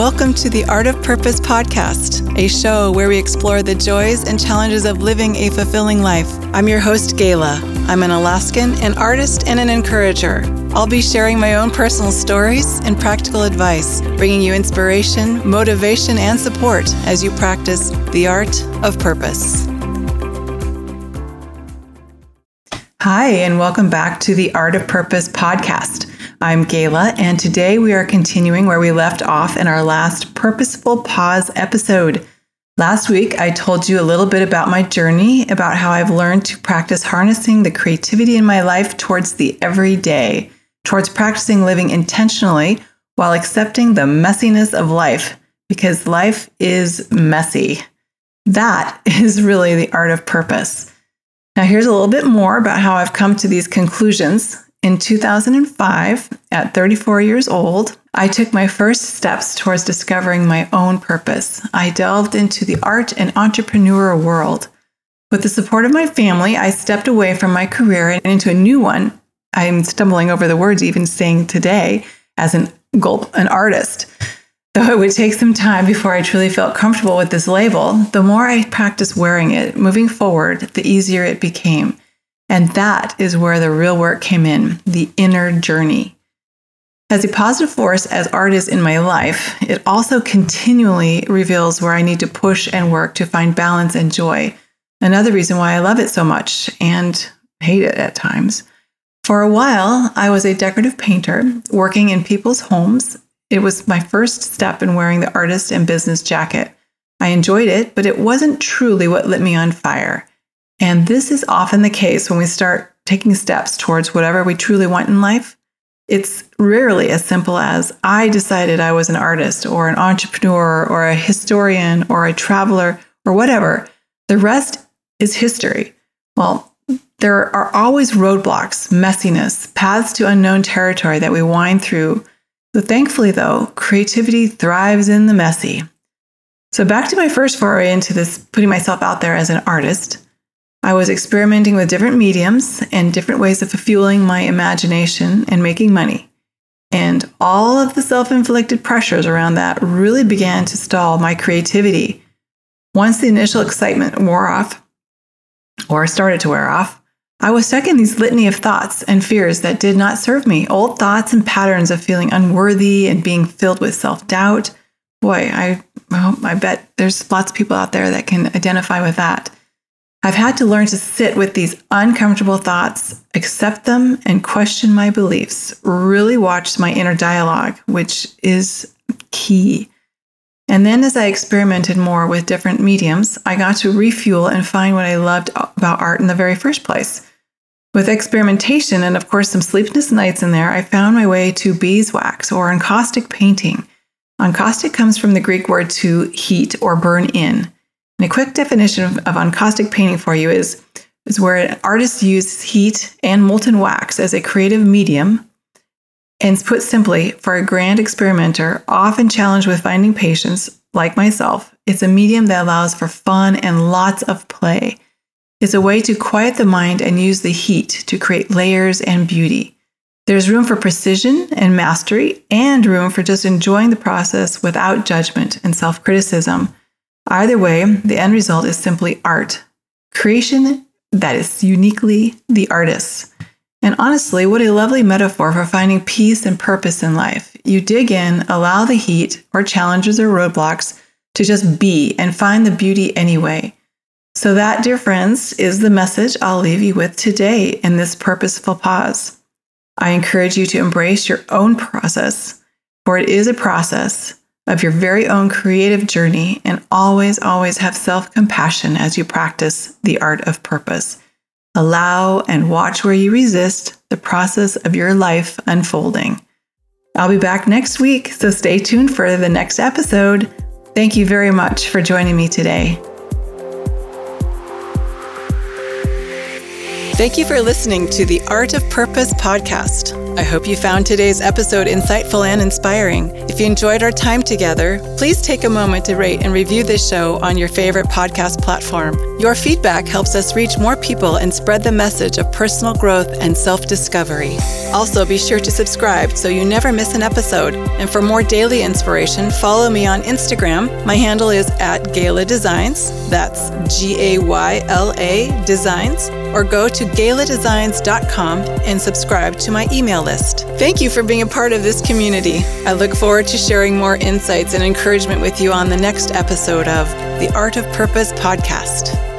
Welcome to the Art of Purpose podcast, a show where we explore the joys and challenges of living a fulfilling life. I'm your host, Gayla. I'm an Alaskan, an artist, and an encourager. I'll be sharing my own personal stories and practical advice, bringing you inspiration, motivation, and support as you practice the art of purpose. Hi, and welcome back to the Art of Purpose podcast. I'm Gayla, and today we are continuing where we left off in our last Purposeful Pause episode. Last week, I told you a little bit about my journey, about how I've learned to practice harnessing the creativity in my life towards the everyday, towards practicing living intentionally while accepting the messiness of life, because life is messy. That is really the art of purpose. Now, here's a little bit more about how I've come to these conclusions in 2005, at 34 years old, I took my first steps towards discovering my own purpose. I delved into the art and entrepreneur world. With the support of my family, I stepped away from my career and into a new one. I'm stumbling over the words even saying today as an gulp, an artist. Though it would take some time before I truly felt comfortable with this label, the more I practiced wearing it, moving forward, the easier it became. And that is where the real work came in the inner journey. As a positive force as art is in my life, it also continually reveals where I need to push and work to find balance and joy. Another reason why I love it so much and hate it at times. For a while, I was a decorative painter working in people's homes. It was my first step in wearing the artist and business jacket. I enjoyed it, but it wasn't truly what lit me on fire. And this is often the case when we start taking steps towards whatever we truly want in life. It's rarely as simple as I decided I was an artist or an entrepreneur or a historian or a traveler or whatever. The rest is history. Well, there are always roadblocks, messiness, paths to unknown territory that we wind through. So thankfully, though, creativity thrives in the messy. So back to my first foray into this putting myself out there as an artist. I was experimenting with different mediums and different ways of fueling my imagination and making money. And all of the self inflicted pressures around that really began to stall my creativity. Once the initial excitement wore off, or started to wear off, I was stuck in these litany of thoughts and fears that did not serve me. Old thoughts and patterns of feeling unworthy and being filled with self doubt. Boy, I, well, I bet there's lots of people out there that can identify with that. I've had to learn to sit with these uncomfortable thoughts, accept them, and question my beliefs. Really watch my inner dialogue, which is key. And then, as I experimented more with different mediums, I got to refuel and find what I loved about art in the very first place. With experimentation and, of course, some sleepless nights in there, I found my way to beeswax or encaustic painting. Encaustic comes from the Greek word to heat or burn in. And a quick definition of, of encaustic painting for you is, is where an artist uses heat and molten wax as a creative medium. And put simply, for a grand experimenter, often challenged with finding patience, like myself, it's a medium that allows for fun and lots of play. It's a way to quiet the mind and use the heat to create layers and beauty. There's room for precision and mastery, and room for just enjoying the process without judgment and self criticism. Either way, the end result is simply art. Creation that is uniquely the artist's. And honestly, what a lovely metaphor for finding peace and purpose in life. You dig in, allow the heat or challenges or roadblocks to just be and find the beauty anyway. So, that, dear friends, is the message I'll leave you with today in this purposeful pause. I encourage you to embrace your own process, for it is a process of your very own creative journey and always, always have self compassion as you practice the art of purpose. Allow and watch where you resist the process of your life unfolding. I'll be back next week, so stay tuned for the next episode. Thank you very much for joining me today. Thank you for listening to the Art of Purpose podcast. I hope you found today's episode insightful and inspiring. If you enjoyed our time together, please take a moment to rate and review this show on your favorite podcast platform. Your feedback helps us reach more people and spread the message of personal growth and self discovery. Also, be sure to subscribe so you never miss an episode. And for more daily inspiration, follow me on Instagram. My handle is at Gayla Designs. That's G A Y L A Designs or go to gayladesigns.com and subscribe to my email list. Thank you for being a part of this community. I look forward to sharing more insights and encouragement with you on the next episode of the Art of Purpose podcast.